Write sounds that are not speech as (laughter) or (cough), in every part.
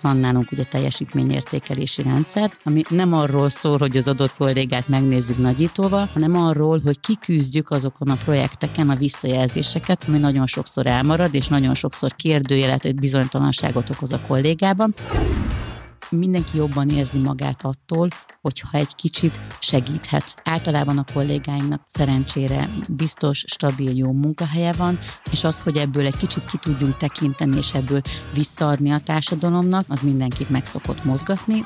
Van nálunk ugye teljesítményértékelési rendszer, ami nem arról szól, hogy az adott kollégát megnézzük nagyítóval, hanem arról, hogy kiküzdjük azokon a projekteken a visszajelzéseket, ami nagyon sokszor elmarad, és nagyon sokszor kérdőjelet, bizonytalanságot okoz a kollégában mindenki jobban érzi magát attól, hogyha egy kicsit segíthet. Általában a kollégáinknak szerencsére biztos, stabil, jó munkahelye van, és az, hogy ebből egy kicsit ki tudjunk tekinteni, és ebből visszaadni a társadalomnak, az mindenkit meg szokott mozgatni.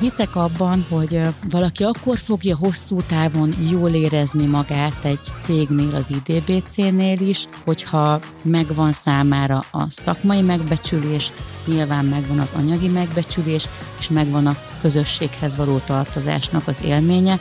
Hiszek abban, hogy valaki akkor fogja hosszú távon jól érezni magát egy cégnél, az IDBC-nél is, hogyha megvan számára a szakmai megbecsülés, nyilván megvan az anyagi megbecsülés, és megvan a közösséghez való tartozásnak az élménye,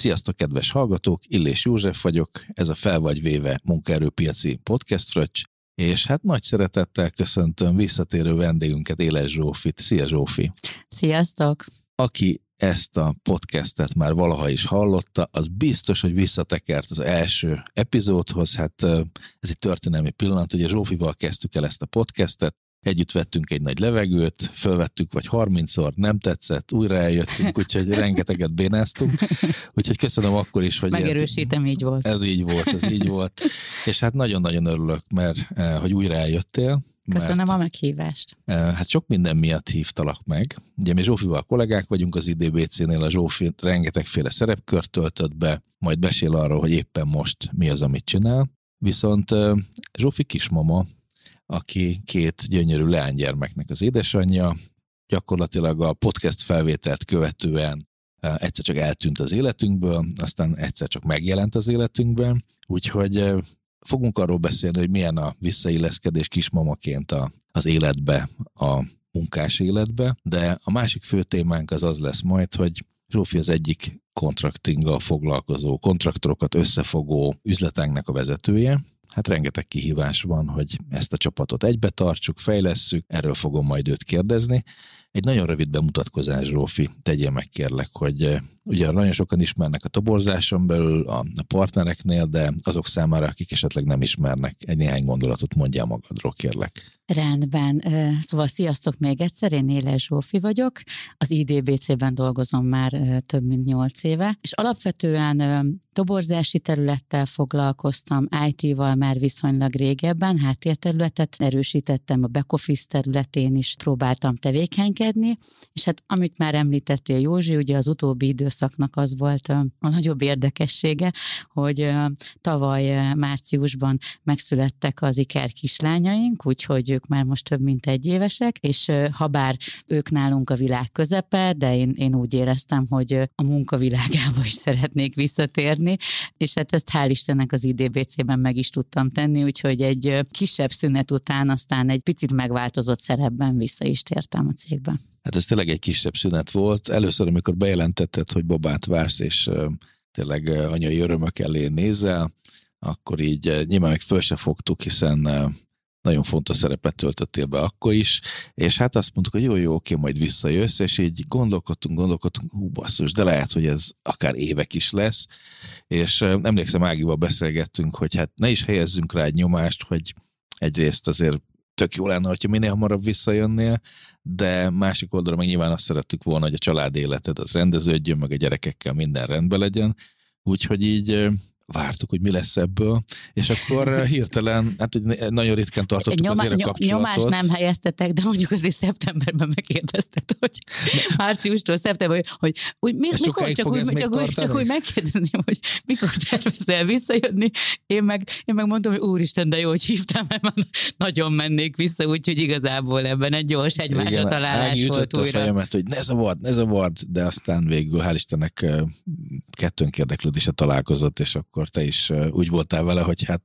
Sziasztok, kedves hallgatók! Illés József vagyok, ez a Fel vagy véve munkaerőpiaci podcast fröccs, és hát nagy szeretettel köszöntöm visszatérő vendégünket, Éles Zsófit. Szia Zsófi! Sziasztok! Aki ezt a podcastet már valaha is hallotta, az biztos, hogy visszatekert az első epizódhoz. Hát ez egy történelmi pillanat, ugye Zsófival kezdtük el ezt a podcastet, Együtt vettünk egy nagy levegőt, fölvettük vagy 30-szor, nem tetszett, újra eljöttünk, úgyhogy rengeteget bénáztunk. Úgyhogy köszönöm akkor is, hogy... Megerősítem, így volt. Ez így volt, ez így volt. És hát nagyon-nagyon örülök, mert hogy újra eljöttél. Köszönöm mert, a meghívást. Hát sok minden miatt hívtalak meg. Ugye mi Zsófival kollégák vagyunk az IDBC-nél, a Zsófi rengetegféle szerepkört töltött be, majd besél arról, hogy éppen most mi az, amit csinál. Viszont Zsófi kismama, aki két gyönyörű leánygyermeknek az édesanyja, gyakorlatilag a podcast felvételt követően e, egyszer csak eltűnt az életünkből, aztán egyszer csak megjelent az életünkben, úgyhogy e, fogunk arról beszélni, hogy milyen a visszailleszkedés kismamaként a, az életbe, a munkás életbe, de a másik fő témánk az az lesz majd, hogy Zsófi az egyik kontraktinggal foglalkozó, kontraktorokat összefogó üzletánknak a vezetője, hát rengeteg kihívás van, hogy ezt a csapatot egybe tartsuk, fejlesszük, erről fogom majd őt kérdezni. Egy nagyon rövid bemutatkozás, Zsófi, tegyél meg kérlek, hogy eh, ugye nagyon sokan ismernek a toborzáson belül, a, partnereknél, de azok számára, akik esetleg nem ismernek, egy néhány gondolatot mondjál magadról, kérlek. Rendben. Szóval sziasztok még egyszer, én Éles Zsófi vagyok. Az IDBC-ben dolgozom már több mint nyolc éve, és alapvetően toborzási területtel foglalkoztam, IT-val már viszonylag régebben, háttérterületet erősítettem, a back területén is próbáltam tevékenykedni, és hát amit már említettél Józsi, ugye az utóbbi időszaknak az volt a nagyobb érdekessége, hogy tavaly márciusban megszülettek az iker kislányaink, úgyhogy ők már most több mint egy évesek, és ha bár ők nálunk a világ közepe, de én, én úgy éreztem, hogy a munkavilágába is szeretnék visszatérni, és hát ezt hál' Istennek az IDBC-ben meg is tudtam tenni, úgyhogy egy kisebb szünet után aztán egy picit megváltozott szerepben vissza is tértem a cégbe. Hát ez tényleg egy kisebb szünet volt. Először, amikor bejelentetted, hogy babát vársz, és tényleg anyai örömök elé nézel, akkor így nyilván meg föl se fogtuk, hiszen nagyon fontos szerepet töltöttél be akkor is, és hát azt mondtuk, hogy jó, jó, oké, majd visszajössz, és így gondolkodtunk, gondolkodtunk, hú, basszus, de lehet, hogy ez akár évek is lesz, és emlékszem, Ágival beszélgettünk, hogy hát ne is helyezzünk rá egy nyomást, hogy egyrészt azért tök jó lenne, hogyha minél hamarabb visszajönnél, de másik oldalra meg nyilván azt szerettük volna, hogy a család életed az rendeződjön, meg a gyerekekkel minden rendben legyen, úgyhogy így vártuk, hogy mi lesz ebből, és akkor eh, hirtelen, hát hogy nagyon ritkán tartottuk Nyoma, azért a kapcsolatot. Nyomást nem helyeztetek, de mondjuk azért szeptemberben megkérdezted, hogy márciustól szeptember, hogy, hogy mi, mikor, csak úgy, csak, úgy, csak úgy megkérdezném, hogy mikor tervezel visszajönni. Én meg, én meg mondtam, hogy úristen, de jó, hogy hívtam, mert már nagyon mennék vissza, úgyhogy igazából ebben egy gyors egymásra találás volt újra. a fejemet, hogy ne zavard, ne zavard, de aztán végül, hál' Istennek eh, kettőnk érdeklődése találkozott, és akkor akkor te is úgy voltál vele, hogy hát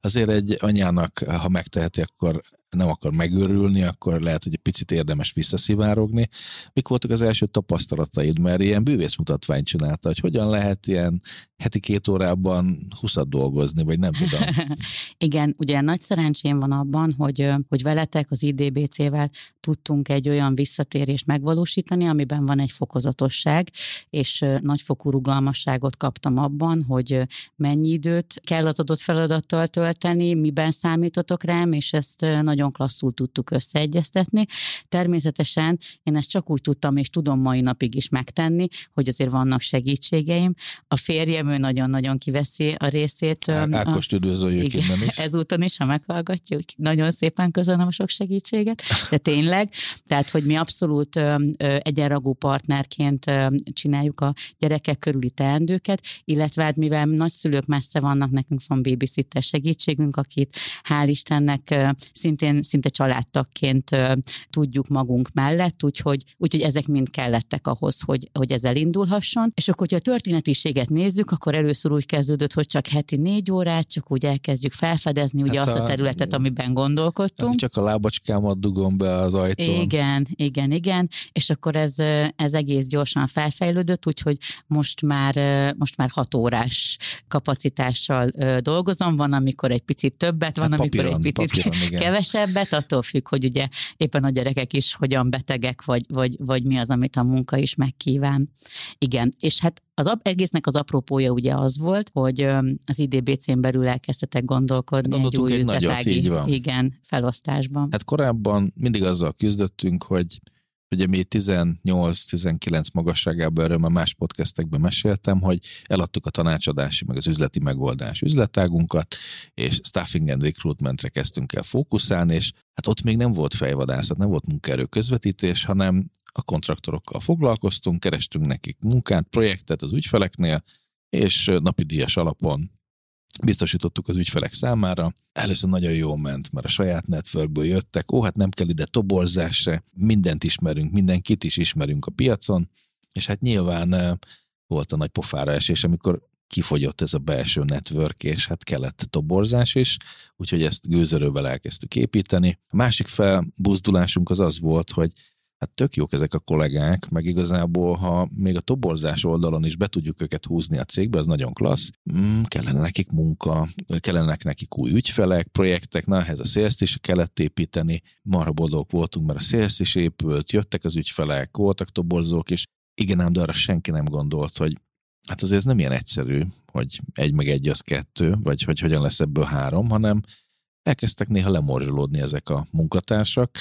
azért egy anyának, ha megteheti, akkor nem akar megőrülni, akkor lehet, hogy egy picit érdemes visszaszivárogni. Mik voltak az első tapasztalataid, mert ilyen bűvészmutatványt csinálta, hogy hogyan lehet ilyen heti két órában huszat dolgozni, vagy nem tudom. (laughs) Igen, ugye nagy szerencsém van abban, hogy, hogy veletek az IDBC-vel tudtunk egy olyan visszatérést megvalósítani, amiben van egy fokozatosság, és nagyfokú rugalmasságot kaptam abban, hogy mennyi időt kell az adott feladattal tölteni, miben számítotok rám, és ezt nagyon klasszul tudtuk összeegyeztetni. Természetesen én ezt csak úgy tudtam, és tudom mai napig is megtenni, hogy azért vannak segítségeim. A férjem ő nagyon-nagyon kiveszi a részét. Ákost üdvözöljük igen, innen is. (laughs) Ezúton is, ha meghallgatjuk. Nagyon szépen köszönöm a sok segítséget. De tényleg, tehát, hogy mi abszolút egyenragú partnerként csináljuk a gyerekek körüli teendőket, illetve hát mivel nagyszülők messze vannak, nekünk van babysitter segítségünk, akit hál' Istennek szintén szinte családtagként tudjuk magunk mellett, úgyhogy, úgyhogy ezek mind kellettek ahhoz, hogy, hogy ez elindulhasson. És akkor, hogyha a történetiséget nézzük, akkor először úgy kezdődött, hogy csak heti négy órát, csak úgy elkezdjük felfedezni ugye hát azt a, a területet, amiben gondolkodtunk. Csak a lábacskámat dugom be az ajtón. Igen, igen, igen, és akkor ez, ez egész gyorsan felfejlődött, úgyhogy most már, most már hat órás kapacitással dolgozom, van, amikor egy picit többet, van, hát amikor papíron, egy picit papíron, kevesebbet, attól függ, hogy ugye éppen a gyerekek is hogyan betegek, vagy, vagy, vagy mi az, amit a munka is megkíván. Igen, és hát az egésznek az apropója ugye az volt, hogy az IDBC-n belül elkezdtetek gondolkodni egy új egy üzletági nagyot, igen, felosztásban. Hát korábban mindig azzal küzdöttünk, hogy Ugye mi 18-19 magasságában erről már más podcastekben meséltem, hogy eladtuk a tanácsadási, meg az üzleti megoldás üzletágunkat, és staffing and recruitmentre kezdtünk el fókuszálni, és hát ott még nem volt fejvadászat, nem volt munkaerő közvetítés, hanem a kontraktorokkal foglalkoztunk, kerestünk nekik munkát, projektet az ügyfeleknél, és napi díjas alapon biztosítottuk az ügyfelek számára. Először nagyon jól ment, mert a saját networkből jöttek, ó, hát nem kell ide toborzás se, mindent ismerünk, mindenkit is ismerünk a piacon, és hát nyilván eh, volt a nagy pofára esés, amikor kifogyott ez a belső network, és hát kellett toborzás is, úgyhogy ezt gőzerővel elkezdtük építeni. A másik felbuzdulásunk az az volt, hogy hát tök jók ezek a kollégák, meg igazából, ha még a toborzás oldalon is be tudjuk őket húzni a cégbe, az nagyon klassz. Mm, kellene nekik munka, kellene nekik új ügyfelek, projektek, na ehhez a sales is kellett építeni. Marha boldogok voltunk, mert a sales is épült, jöttek az ügyfelek, voltak toborzók, és igen ám, de arra senki nem gondolt, hogy hát azért ez nem ilyen egyszerű, hogy egy meg egy az kettő, vagy hogy hogyan lesz ebből három, hanem elkezdtek néha lemorzsolódni ezek a munkatársak,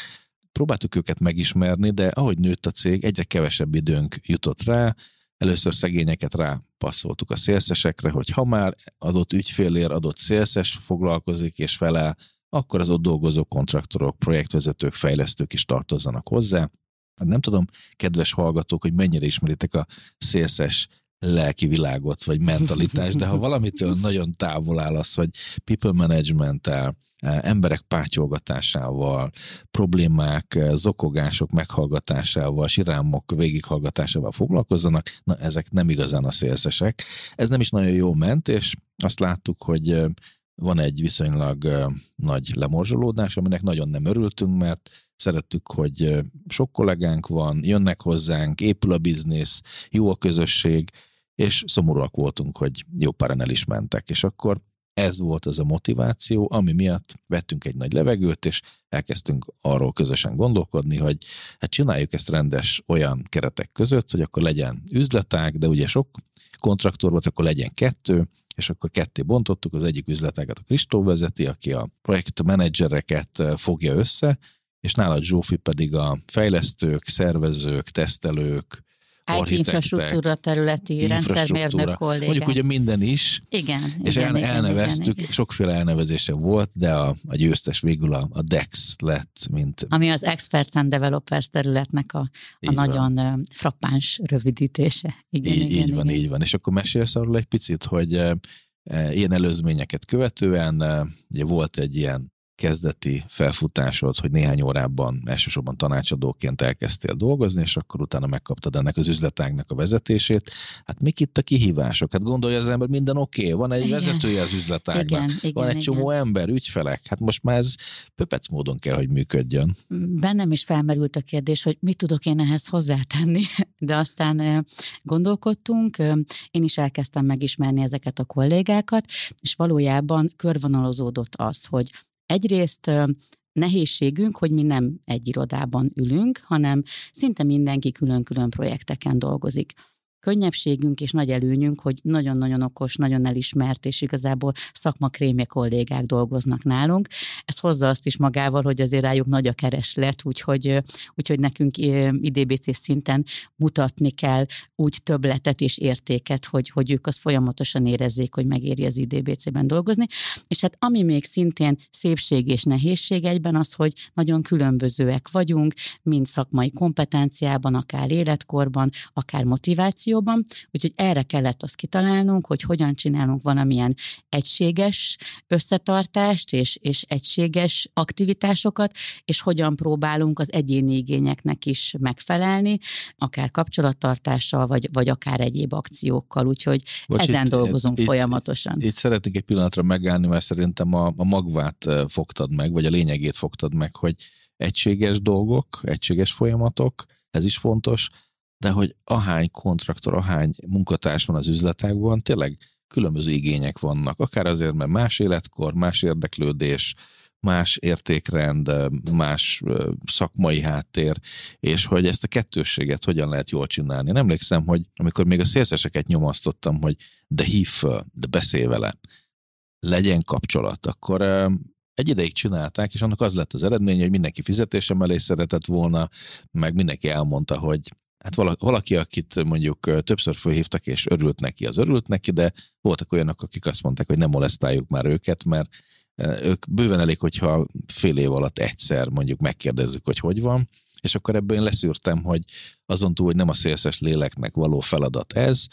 próbáltuk őket megismerni, de ahogy nőtt a cég, egyre kevesebb időnk jutott rá, először szegényeket rápasszoltuk a szélszesekre, hogy ha már adott ügyfélér adott szélszes foglalkozik és felel, akkor az ott dolgozó kontraktorok, projektvezetők, fejlesztők is tartozzanak hozzá. Hát nem tudom, kedves hallgatók, hogy mennyire ismeritek a szélszes lelki világot, vagy mentalitást, de ha (laughs) valamitől nagyon távol áll az, hogy people management emberek pátyolgatásával, problémák, zokogások meghallgatásával, sirámok végighallgatásával foglalkozzanak, na ezek nem igazán a szélszesek. Ez nem is nagyon jó ment, és azt láttuk, hogy van egy viszonylag nagy lemorzsolódás, aminek nagyon nem örültünk, mert szerettük, hogy sok kollégánk van, jönnek hozzánk, épül a biznisz, jó a közösség, és szomorúak voltunk, hogy jó páran el is mentek. És akkor ez volt az a motiváció, ami miatt vettünk egy nagy levegőt, és elkezdtünk arról közösen gondolkodni, hogy hát csináljuk ezt rendes olyan keretek között, hogy akkor legyen üzletág, de ugye sok kontraktor volt, akkor legyen kettő, és akkor ketté bontottuk, az egyik üzletágat a Kristó vezeti, aki a projektmenedzsereket fogja össze, és nála Zsófi pedig a fejlesztők, szervezők, tesztelők, IT infrastruktúra területi rendszermérnök kollégák. Mondjuk ugye minden is. Igen. És igen, el, igen, elneveztük, igen, sokféle elnevezése volt, de a, a győztes végül a, a DEX lett, mint... Ami az Experts and Developers területnek a, a nagyon van. frappáns rövidítése. Igen, így, igen, így van, igen. így van. És akkor mesélsz arról egy picit, hogy ilyen előzményeket követően ugye volt egy ilyen kezdeti felfutásod, hogy néhány órában elsősorban tanácsadóként elkezdtél dolgozni, és akkor utána megkaptad ennek az üzletágnak a vezetését. Hát mik itt a kihívások? Hát gondolja az ember, minden oké, okay, van egy igen. vezetője az üzletágnak, igen, igen, van egy igen. csomó ember, ügyfelek, hát most már ez pöpec módon kell, hogy működjön. Bennem is felmerült a kérdés, hogy mit tudok én ehhez hozzátenni, (laughs) de aztán gondolkodtunk, én is elkezdtem megismerni ezeket a kollégákat, és valójában körvonalozódott az, hogy egyrészt nehézségünk, hogy mi nem egy irodában ülünk, hanem szinte mindenki külön-külön projekteken dolgozik könnyebbségünk és nagy előnyünk, hogy nagyon-nagyon okos, nagyon elismert, és igazából szakmakrémje kollégák dolgoznak nálunk. Ez hozza azt is magával, hogy azért rájuk nagy a kereslet, úgyhogy, úgyhogy nekünk IDBC szinten mutatni kell úgy többletet és értéket, hogy, hogy ők azt folyamatosan érezzék, hogy megéri az IDBC-ben dolgozni. És hát ami még szintén szépség és nehézség egyben az, hogy nagyon különbözőek vagyunk, mind szakmai kompetenciában, akár életkorban, akár motiváció, pozícióban, úgyhogy erre kellett azt kitalálnunk, hogy hogyan csinálunk valamilyen egységes összetartást és, és egységes aktivitásosokat, és hogyan próbálunk az egyéni igényeknek is megfelelni, akár kapcsolattartással, vagy, vagy akár egyéb akciókkal, úgyhogy Bocs, ezen itt, dolgozunk itt, folyamatosan. Itt, itt szeretnék egy pillanatra megállni, mert szerintem a, a magvát fogtad meg, vagy a lényegét fogtad meg, hogy egységes dolgok, egységes folyamatok, ez is fontos, de hogy ahány kontraktor, ahány munkatárs van az üzletekben, tényleg különböző igények vannak. Akár azért, mert más életkor, más érdeklődés, más értékrend, más szakmai háttér, és hogy ezt a kettősséget hogyan lehet jól csinálni. Nem emlékszem, hogy amikor még a szélszeseket nyomasztottam, hogy de hív föl, de beszélj vele, legyen kapcsolat, akkor egy ideig csinálták, és annak az lett az eredménye, hogy mindenki fizetésem elé szeretett volna, meg mindenki elmondta, hogy hát valaki, akit mondjuk többször fölhívtak, és örült neki, az örült neki, de voltak olyanok, akik azt mondták, hogy nem molesztáljuk már őket, mert ők bőven elég, hogyha fél év alatt egyszer mondjuk megkérdezzük, hogy hogy van, és akkor ebből én leszűrtem, hogy azon túl, hogy nem a szélszes léleknek való feladat ez,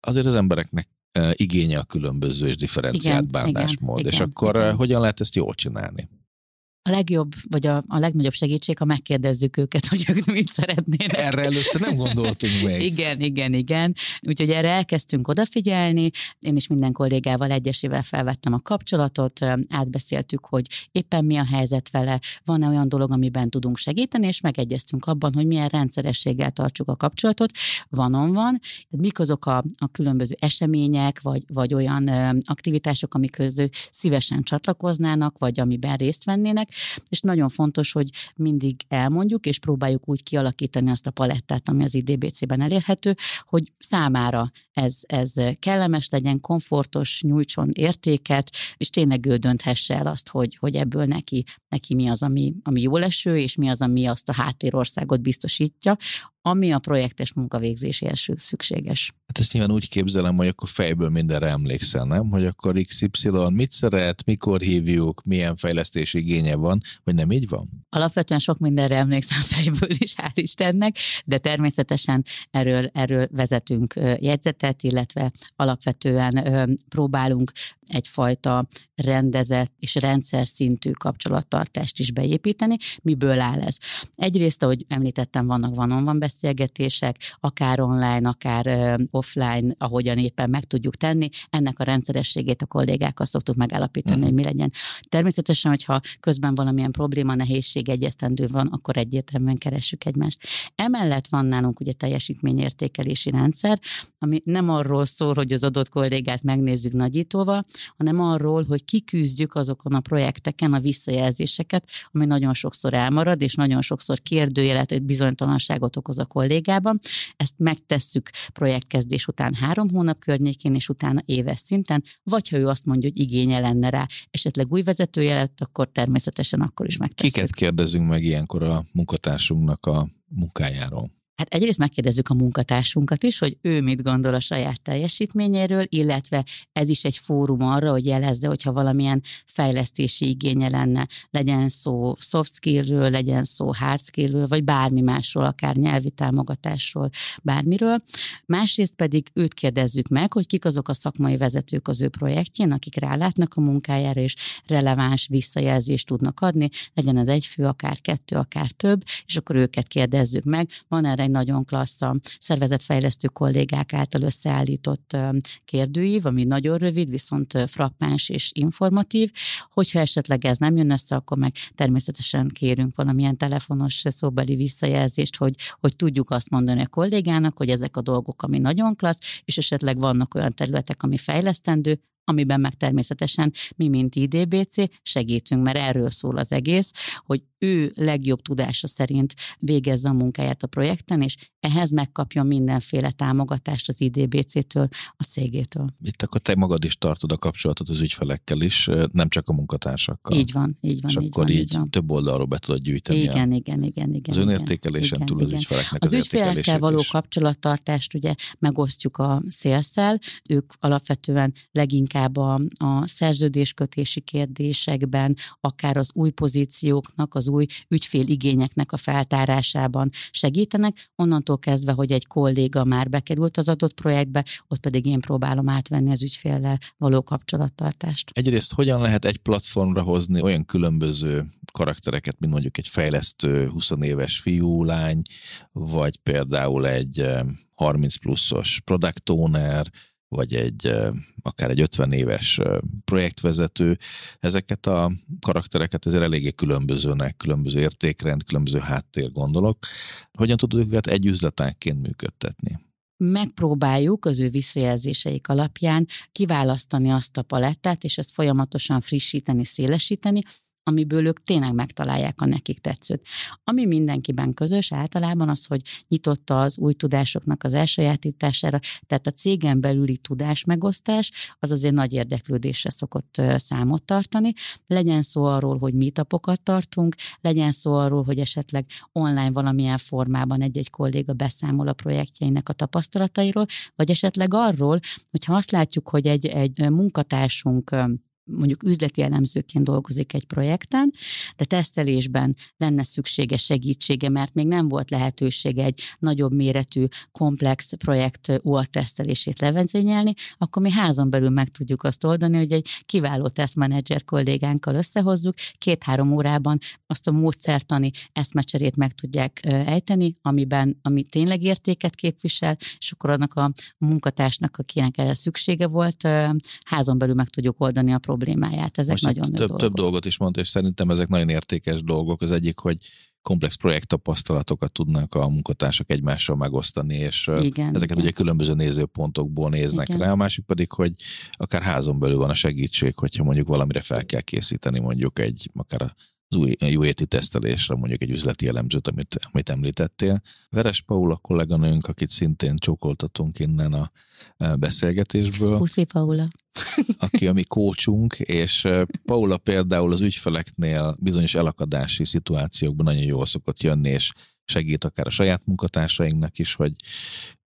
azért az embereknek igénye a különböző és differenciált igen, bánásmód, igen, és igen, akkor igen. hogyan lehet ezt jól csinálni? A legjobb, vagy a, a legnagyobb segítség, ha megkérdezzük őket, (laughs) hogy ők mit szeretnének. Erre előtte nem gondoltunk még. (laughs) igen, igen, igen. Úgyhogy erre elkezdtünk odafigyelni. Én is minden kollégával egyesével felvettem a kapcsolatot, átbeszéltük, hogy éppen mi a helyzet vele, van-e olyan dolog, amiben tudunk segíteni, és megegyeztünk abban, hogy milyen rendszerességgel tartsuk a kapcsolatot. Vanon van, mik azok a, a különböző események, vagy, vagy olyan aktivitások, amik közül szívesen csatlakoznának, vagy amiben részt vennének, és nagyon fontos, hogy mindig elmondjuk, és próbáljuk úgy kialakítani azt a palettát, ami az IDBC-ben elérhető, hogy számára ez, ez kellemes legyen, komfortos, nyújtson értéket, és tényleg ő dönthesse el azt, hogy, hogy ebből neki, neki mi az, ami, ami jól eső, és mi az, ami azt a háttérországot biztosítja, ami a projektes munkavégzéséhez szükséges. Hát ezt nyilván úgy képzelem, hogy akkor fejből mindenre emlékszel, nem? Hogy akkor XY mit szeret, mikor hívjuk, milyen fejlesztési igénye van, vagy nem így van? Alapvetően sok mindenre emlékszem fejből is, hál' Istennek, de természetesen erről, erről vezetünk jegyzetet, illetve alapvetően próbálunk egyfajta rendezett és rendszer szintű kapcsolattartást is beépíteni. Miből áll ez? Egyrészt, ahogy említettem, vannak van beszélgetések, akár online, akár offline, ahogyan éppen meg tudjuk tenni. Ennek a rendszerességét a kollégákkal szoktuk megállapítani, uh-huh. hogy mi legyen. Természetesen, hogyha közben valamilyen probléma, nehézség egyesztendő van, akkor egyértelműen keressük egymást. Emellett van nálunk ugye teljesítményértékelési rendszer, ami nem arról szól, hogy az adott kollégát megnézzük nagyítóval, hanem arról, hogy kiküzdjük azokon a projekteken a visszajelzéseket, ami nagyon sokszor elmarad, és nagyon sokszor kérdőjelet, bizonytalanságot okoz a kollégában. Ezt megtesszük projektkezdés után három hónap környékén, és utána éves szinten, vagy ha ő azt mondja, hogy igénye lenne rá esetleg új vezetőjelet, akkor természetesen akkor is megtesszük. Kiket kérdezünk meg ilyenkor a munkatársunknak a munkájáról? Hát egyrészt megkérdezzük a munkatársunkat is, hogy ő mit gondol a saját teljesítményéről, illetve ez is egy fórum arra, hogy jelezze, hogyha valamilyen fejlesztési igénye lenne, legyen szó soft skillről, legyen szó hard skillről, vagy bármi másról, akár nyelvi támogatásról, bármiről. Másrészt pedig őt kérdezzük meg, hogy kik azok a szakmai vezetők az ő projektjén, akik rálátnak a munkájára, és releváns visszajelzést tudnak adni, legyen ez egy fő, akár kettő, akár több, és akkor őket kérdezzük meg. Van erre egy nagyon klassz a szervezetfejlesztő kollégák által összeállított kérdőív, ami nagyon rövid, viszont frappáns és informatív. Hogyha esetleg ez nem jön össze, akkor meg természetesen kérünk valamilyen telefonos szóbeli visszajelzést, hogy, hogy tudjuk azt mondani a kollégának, hogy ezek a dolgok, ami nagyon klassz, és esetleg vannak olyan területek, ami fejlesztendő, amiben meg természetesen mi, mint IDBC segítünk, mert erről szól az egész, hogy ő legjobb tudása szerint végezze a munkáját a projekten, és ehhez megkapjon mindenféle támogatást az IDBC-től, a cégétől. Itt akkor te magad is tartod a kapcsolatot az ügyfelekkel is, nem csak a munkatársakkal. Így van, így van. És így akkor van, így, így van. több oldalról be tudod gyűjteni. Igen, a, igen, igen, igen. Az önértékelésen igen, túl az igen. ügyfeleknek az, az ügyfelekkel való is. kapcsolattartást ugye megosztjuk a szélszel, ők alapvetően leginkább a, a szerződéskötési kérdésekben, akár az új pozícióknak, az új ügyféligényeknek a feltárásában segítenek, onnantól kezdve, hogy egy kolléga már bekerült az adott projektbe, ott pedig én próbálom átvenni az ügyféllel való kapcsolattartást. Egyrészt hogyan lehet egy platformra hozni olyan különböző karaktereket, mint mondjuk egy fejlesztő 20 éves fiú, lány, vagy például egy 30 pluszos product owner, vagy egy akár egy 50 éves projektvezető, ezeket a karaktereket ezért eléggé különbözőnek, különböző értékrend, különböző háttér gondolok. Hogyan tudod őket egy üzletágként működtetni? megpróbáljuk az ő visszajelzéseik alapján kiválasztani azt a palettát, és ezt folyamatosan frissíteni, szélesíteni, amiből ők tényleg megtalálják a nekik tetszőt. Ami mindenkiben közös általában az, hogy nyitotta az új tudásoknak az elsajátítására, tehát a cégen belüli tudásmegosztás az azért nagy érdeklődésre szokott számot tartani. Legyen szó arról, hogy meetupokat tartunk, legyen szó arról, hogy esetleg online valamilyen formában egy-egy kolléga beszámol a projektjeinek a tapasztalatairól, vagy esetleg arról, hogyha azt látjuk, hogy egy, egy munkatársunk mondjuk üzleti elemzőként dolgozik egy projekten, de tesztelésben lenne szüksége segítsége, mert még nem volt lehetőség egy nagyobb méretű, komplex projekt UAT tesztelését levezényelni, akkor mi házon belül meg tudjuk azt oldani, hogy egy kiváló tesztmenedzser kollégánkkal összehozzuk, két-három órában azt a módszertani eszmecserét meg tudják ejteni, amiben, ami tényleg értéket képvisel, és akkor annak a munkatársnak, akinek erre szüksége volt, házon belül meg tudjuk oldani a problémát problémáját. Ezek Most nagyon több, több dolgot is mondta, és szerintem ezek nagyon értékes dolgok. Az egyik, hogy komplex projekttapasztalatokat tudnak a munkatársak egymással megosztani, és igen, ezeket igen. ugye különböző nézőpontokból néznek igen. rá. A másik pedig, hogy akár házon belül van a segítség, hogyha mondjuk valamire fel kell készíteni, mondjuk egy, akár az új UAT tesztelésre, mondjuk egy üzleti elemzőt, amit, amit említettél. Veres Paula kolléganőnk, akit szintén csókoltatunk innen a beszélgetésből. Puszi Paula. (laughs) aki a mi kócsunk, és Paula például az ügyfeleknél bizonyos elakadási szituációkban nagyon jól szokott jönni, és segít akár a saját munkatársainknak is, hogy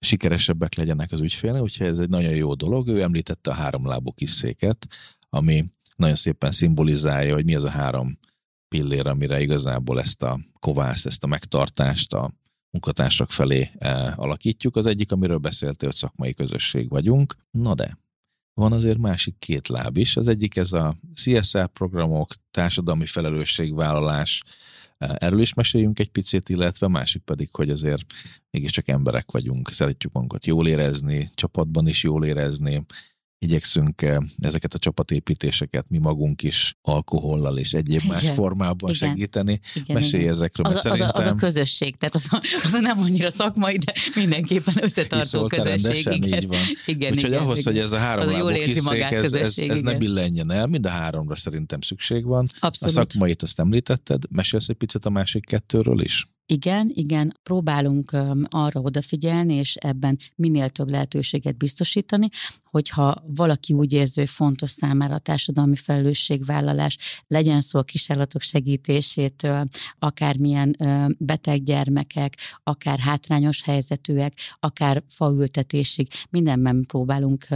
sikeresebbek legyenek az ügyfélek, úgyhogy ez egy nagyon jó dolog. Ő említette a háromlábú kis széket, ami nagyon szépen szimbolizálja, hogy mi az a három pillér, amire igazából ezt a kovászt, ezt a megtartást a munkatársak felé eh, alakítjuk. Az egyik, amiről beszéltél, hogy szakmai közösség vagyunk. Na de, van azért másik két láb is. Az egyik ez a CSR programok, társadalmi felelősségvállalás, eh, erről is meséljünk egy picit, illetve másik pedig, hogy azért mégiscsak emberek vagyunk, szeretjük magunkat jól érezni, csapatban is jól érezni, igyekszünk eh, ezeket a csapatépítéseket mi magunk is alkohollal és egyéb igen, más formában igen, segíteni. Igen, Mesélj igen. ezekről. Az, az, a, az a közösség, tehát az a, az a nem annyira szakmai, de mindenképpen összetartó közösség. Igen. Így van. Igen, Úgyhogy igen, ahhoz, igen. hogy ez a három lábú kiszék, ez, ez, ez ne billenjen el, mind a háromra szerintem szükség van. Abszolút. A szakmait azt említetted, mesélsz egy picit a másik kettőről is? Igen, igen, próbálunk arra odafigyelni, és ebben minél több lehetőséget biztosítani, hogyha valaki úgy érzi, hogy fontos számára a társadalmi felelősségvállalás, legyen szó a kisállatok segítésétől, akármilyen beteg gyermekek, akár hátrányos helyzetűek, akár faültetésig, mindenben próbálunk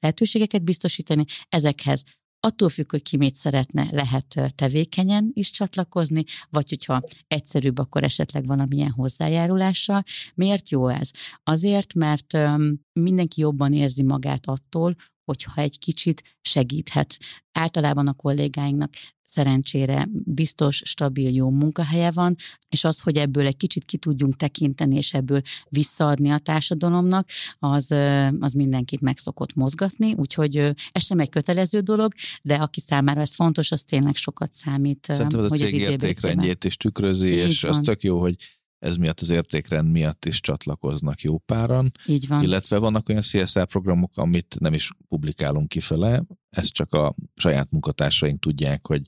lehetőségeket biztosítani. Ezekhez Attól függ, hogy ki mit szeretne, lehet tevékenyen is csatlakozni, vagy hogyha egyszerűbb, akkor esetleg valamilyen hozzájárulással. Miért jó ez? Azért, mert mindenki jobban érzi magát attól, hogyha egy kicsit segíthet. Általában a kollégáinknak szerencsére biztos, stabil, jó munkahelye van, és az, hogy ebből egy kicsit ki tudjunk tekinteni, és ebből visszaadni a társadalomnak, az, az mindenkit meg szokott mozgatni, úgyhogy ez sem egy kötelező dolog, de aki számára ez fontos, az tényleg sokat számít. Szerintem ez hogy a cég értékrendjét is tükrözi, Így és van. az tök jó, hogy ez miatt az értékrend miatt is csatlakoznak jó páran. Így van. Illetve vannak olyan CSR programok, amit nem is publikálunk kifele, ezt csak a saját munkatársaink tudják, hogy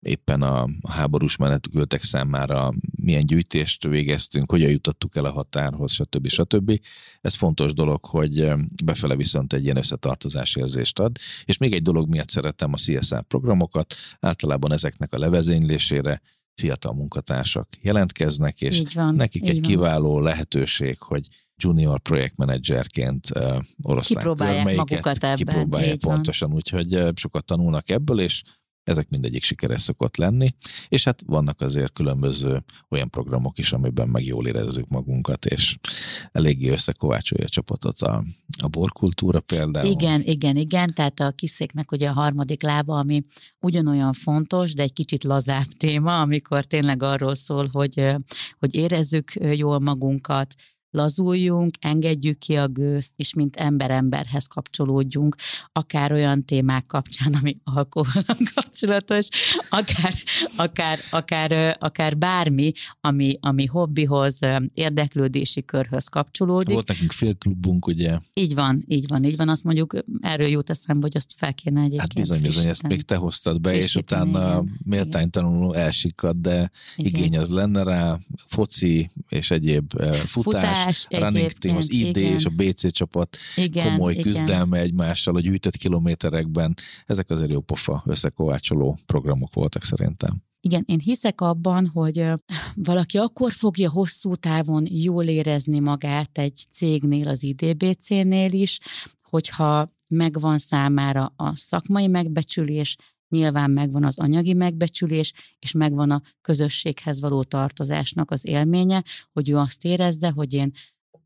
éppen a háborús menetültek számára milyen gyűjtést végeztünk, hogyan jutottuk el a határhoz, stb. stb. Ez fontos dolog, hogy befele viszont egy ilyen összetartozás érzést ad. És még egy dolog miatt szeretem a CSR programokat, általában ezeknek a levezénylésére fiatal munkatársak jelentkeznek, és van, nekik egy van. kiváló lehetőség, hogy junior projektmenedzserként uh, oroszlán kipróbálják magukat ebben. Kipróbálják pontosan, van. úgyhogy uh, sokat tanulnak ebből, és ezek mindegyik sikeres szokott lenni, és hát vannak azért különböző olyan programok is, amiben meg jól érezzük magunkat, és eléggé összekovácsolja a csapatot a, a borkultúra például. Igen, igen, igen, tehát a kiszéknek ugye a harmadik lába, ami ugyanolyan fontos, de egy kicsit lazább téma, amikor tényleg arról szól, hogy, hogy érezzük jól magunkat, lazuljunk, engedjük ki a gőzt, és mint ember-emberhez kapcsolódjunk, akár olyan témák kapcsán, ami alkohol (laughs) kapcsolatos, akár, akár, akár, akár bármi, ami, ami hobbihoz, érdeklődési körhöz kapcsolódik. Volt nekünk félklubunk, ugye? Így van, így van, így van. Azt mondjuk erről jut eszembe, hogy azt fel kéne egyébként Hát bizony, bizony, ezt még te hoztad be, és utána méltánytalanul elsikad, de igen. igény az lenne rá, foci és egyéb futás, futás Futás, running team, az ID igen. és a BC csapat igen, komoly igen. küzdelme egymással a gyűjtött kilométerekben. Ezek azért jó pofa összekovácsoló programok voltak szerintem. Igen, én hiszek abban, hogy valaki akkor fogja hosszú távon jól érezni magát egy cégnél, az IDBC-nél is, hogyha megvan számára a szakmai megbecsülés, nyilván megvan az anyagi megbecsülés, és megvan a közösséghez való tartozásnak az élménye, hogy ő azt érezze, hogy én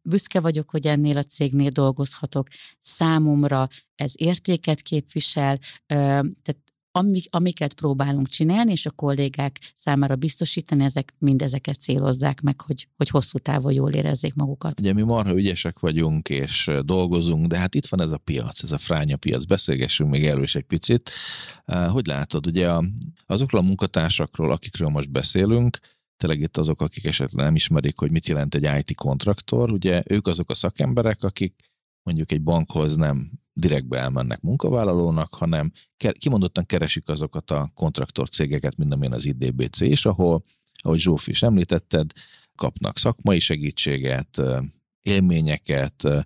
büszke vagyok, hogy ennél a cégnél dolgozhatok. Számomra ez értéket képvisel, tehát amik, amiket próbálunk csinálni, és a kollégák számára biztosítani, ezek mindezeket célozzák meg, hogy, hogy hosszú távon jól érezzék magukat. Ugye mi marha ügyesek vagyunk, és dolgozunk, de hát itt van ez a piac, ez a fránya piac. Beszélgessünk még erről egy picit. Hogy látod, ugye azokról a munkatársakról, akikről most beszélünk, tényleg itt azok, akik esetleg nem ismerik, hogy mit jelent egy IT kontraktor, ugye ők azok a szakemberek, akik mondjuk egy bankhoz nem direktbe elmennek munkavállalónak, hanem kimondottan keresik azokat a kontraktor cégeket, mint amilyen az IDBC is, ahol, ahogy Zsófi is említetted, kapnak szakmai segítséget, élményeket,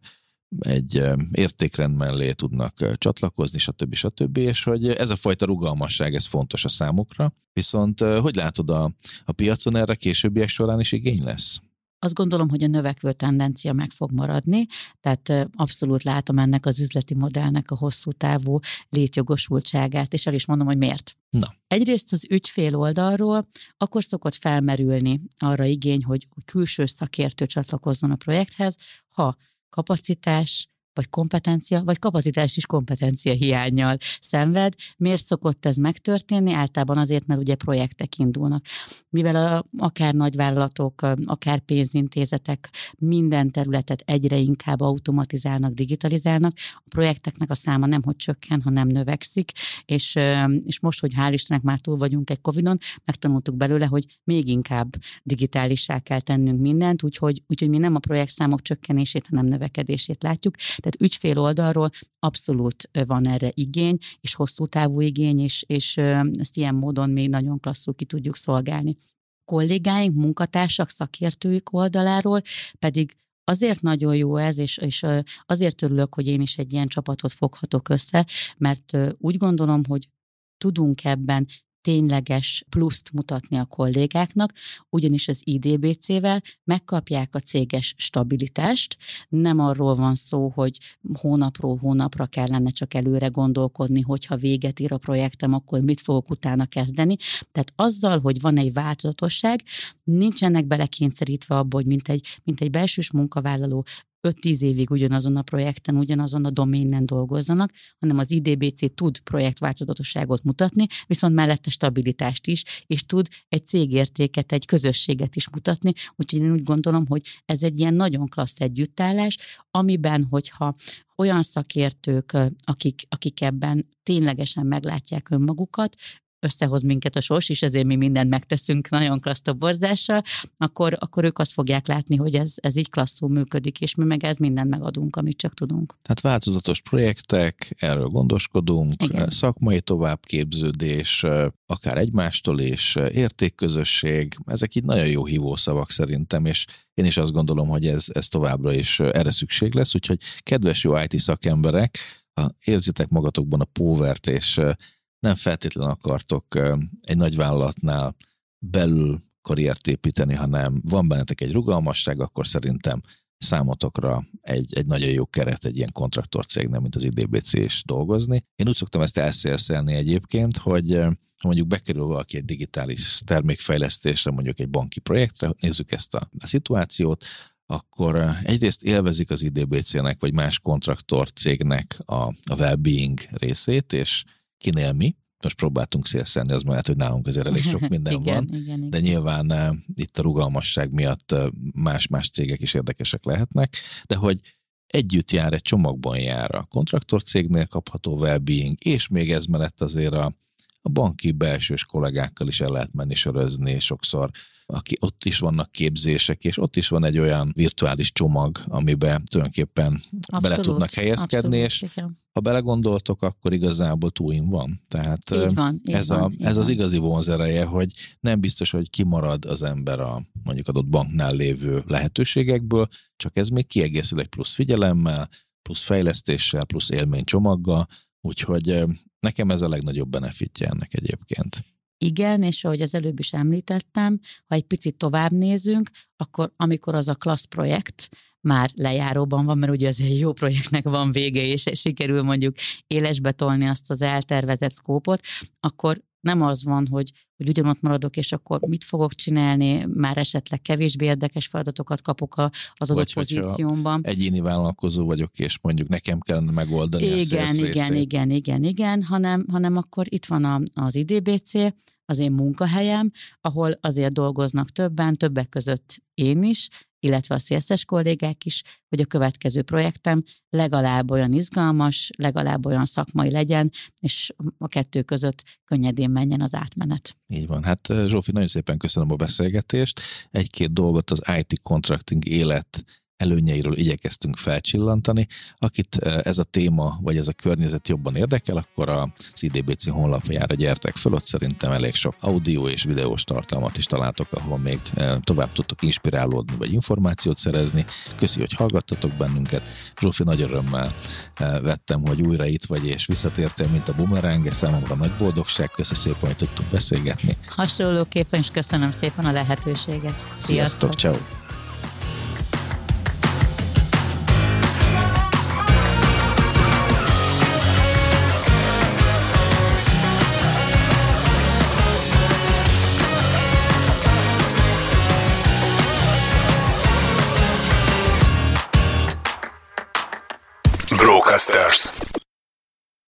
egy értékrend mellé tudnak csatlakozni, stb. stb. És hogy ez a fajta rugalmasság, ez fontos a számukra. Viszont hogy látod a, a piacon erre későbbiek során is igény lesz? Azt gondolom, hogy a növekvő tendencia meg fog maradni, tehát abszolút látom ennek az üzleti modellnek a hosszú távú létjogosultságát, és el is mondom, hogy miért. Na. Egyrészt az ügyfél oldalról akkor szokott felmerülni arra igény, hogy külső szakértő csatlakozzon a projekthez, ha kapacitás, vagy kompetencia, vagy kapacitás is kompetencia hiányjal szenved. Miért szokott ez megtörténni? Általában azért, mert ugye projektek indulnak. Mivel a, akár nagyvállalatok, akár pénzintézetek minden területet egyre inkább automatizálnak, digitalizálnak, a projekteknek a száma nem hogy csökken, hanem növekszik, és, és most, hogy hál' Istennek már túl vagyunk egy Covid-on, megtanultuk belőle, hogy még inkább digitálissá kell tennünk mindent, úgyhogy, úgyhogy mi nem a projektszámok csökkenését, hanem növekedését látjuk. Tehát ügyfél oldalról abszolút van erre igény, és hosszú távú igény, és, és ezt ilyen módon még nagyon klasszul ki tudjuk szolgálni. kollégáink, munkatársak, szakértőik oldaláról pedig Azért nagyon jó ez, és, és azért örülök, hogy én is egy ilyen csapatot foghatok össze, mert úgy gondolom, hogy tudunk ebben tényleges pluszt mutatni a kollégáknak, ugyanis az IDBC-vel megkapják a céges stabilitást. Nem arról van szó, hogy hónapról hónapra kellene csak előre gondolkodni, hogyha véget ír a projektem, akkor mit fogok utána kezdeni. Tehát azzal, hogy van egy változatosság, nincsenek belekényszerítve abba, hogy mint egy, mint egy belsős munkavállaló 5-10 évig ugyanazon a projekten, ugyanazon a doménen dolgozzanak, hanem az IDBC tud projektváltozatosságot mutatni, viszont mellette stabilitást is, és tud egy cégértéket, egy közösséget is mutatni, úgyhogy én úgy gondolom, hogy ez egy ilyen nagyon klassz együttállás, amiben, hogyha olyan szakértők, akik, akik ebben ténylegesen meglátják önmagukat, összehoz minket a sors, és ezért mi mindent megteszünk nagyon klassz borzással, akkor, akkor ők azt fogják látni, hogy ez, ez így klasszul működik, és mi meg ez mindent megadunk, amit csak tudunk. Tehát változatos projektek, erről gondoskodunk, Igen. szakmai továbbképződés, akár egymástól és értékközösség, ezek így nagyon jó hívószavak szerintem, és én is azt gondolom, hogy ez, ez továbbra is erre szükség lesz, úgyhogy kedves jó IT szakemberek, érzitek magatokban a póvert, és nem feltétlenül akartok egy nagy vállalatnál belül karriert építeni, hanem van bennetek egy rugalmasság, akkor szerintem számotokra egy, egy nagyon jó keret egy ilyen kontraktor cégnél, mint az IDBC is dolgozni. Én úgy szoktam ezt elszélszelni egyébként, hogy ha mondjuk bekerül valaki egy digitális termékfejlesztésre, mondjuk egy banki projektre, nézzük ezt a, a szituációt, akkor egyrészt élvezik az IDBC-nek, vagy más kontraktor cégnek a, a well-being részét, és kinél mi. Most próbáltunk szélszenni, az mellett, hogy nálunk azért elég sok minden (laughs) igen, van, igen, igen. de nyilván uh, itt a rugalmasság miatt más-más cégek is érdekesek lehetnek, de hogy együtt jár, egy csomagban jár a kontraktor cégnél kapható well-being, és még ez mellett azért a, a banki belsős kollégákkal is el lehet menni sörözni, sokszor aki ott is vannak képzések, és ott is van egy olyan virtuális csomag, amiben tulajdonképpen abszolút, bele tudnak helyezkedni, abszolút, és igen. ha belegondoltok, akkor igazából túlin van. Tehát így van, így ez, van, a, így ez van. az igazi vonzereje, hogy nem biztos, hogy kimarad az ember a mondjuk adott banknál lévő lehetőségekből, csak ez még kiegészül egy plusz figyelemmel, plusz fejlesztéssel, plusz élménycsomaggal, úgyhogy nekem ez a legnagyobb benefitje ennek egyébként. Igen, és ahogy az előbb is említettem, ha egy picit tovább nézünk, akkor amikor az a klassz projekt már lejáróban van, mert ugye az egy jó projektnek van vége, és sikerül mondjuk élesbe tolni azt az eltervezett szkópot, akkor nem az van, hogy, hogy ugyanott maradok, és akkor mit fogok csinálni, már esetleg kevésbé érdekes feladatokat kapok az adott Vagy pozíciómban. Egyéni vállalkozó vagyok, és mondjuk nekem kellene megoldani igen, a igen, igen, igen, igen, igen, hanem, hanem akkor itt van a, az IDBC, az én munkahelyem, ahol azért dolgoznak többen, többek között én is, illetve a szélszes kollégák is, hogy a következő projektem legalább olyan izgalmas, legalább olyan szakmai legyen, és a kettő között könnyedén menjen az átmenet. Így van. Hát Zsófi, nagyon szépen köszönöm a beszélgetést. Egy-két dolgot az IT contracting élet előnyeiről igyekeztünk felcsillantani. Akit ez a téma, vagy ez a környezet jobban érdekel, akkor a CDBC honlapjára gyertek föl, ott szerintem elég sok audio és videós tartalmat is találtok, ahol még tovább tudtok inspirálódni, vagy információt szerezni. Köszi, hogy hallgattatok bennünket. Zsófi, nagy örömmel vettem, hogy újra itt vagy, és visszatértél, mint a bumerang, számomra nagy boldogság. Köszi szépen, hogy tudtunk beszélgetni. Hasonlóképpen is köszönöm szépen a lehetőséget. Sziasztok, Sziasztok ciao.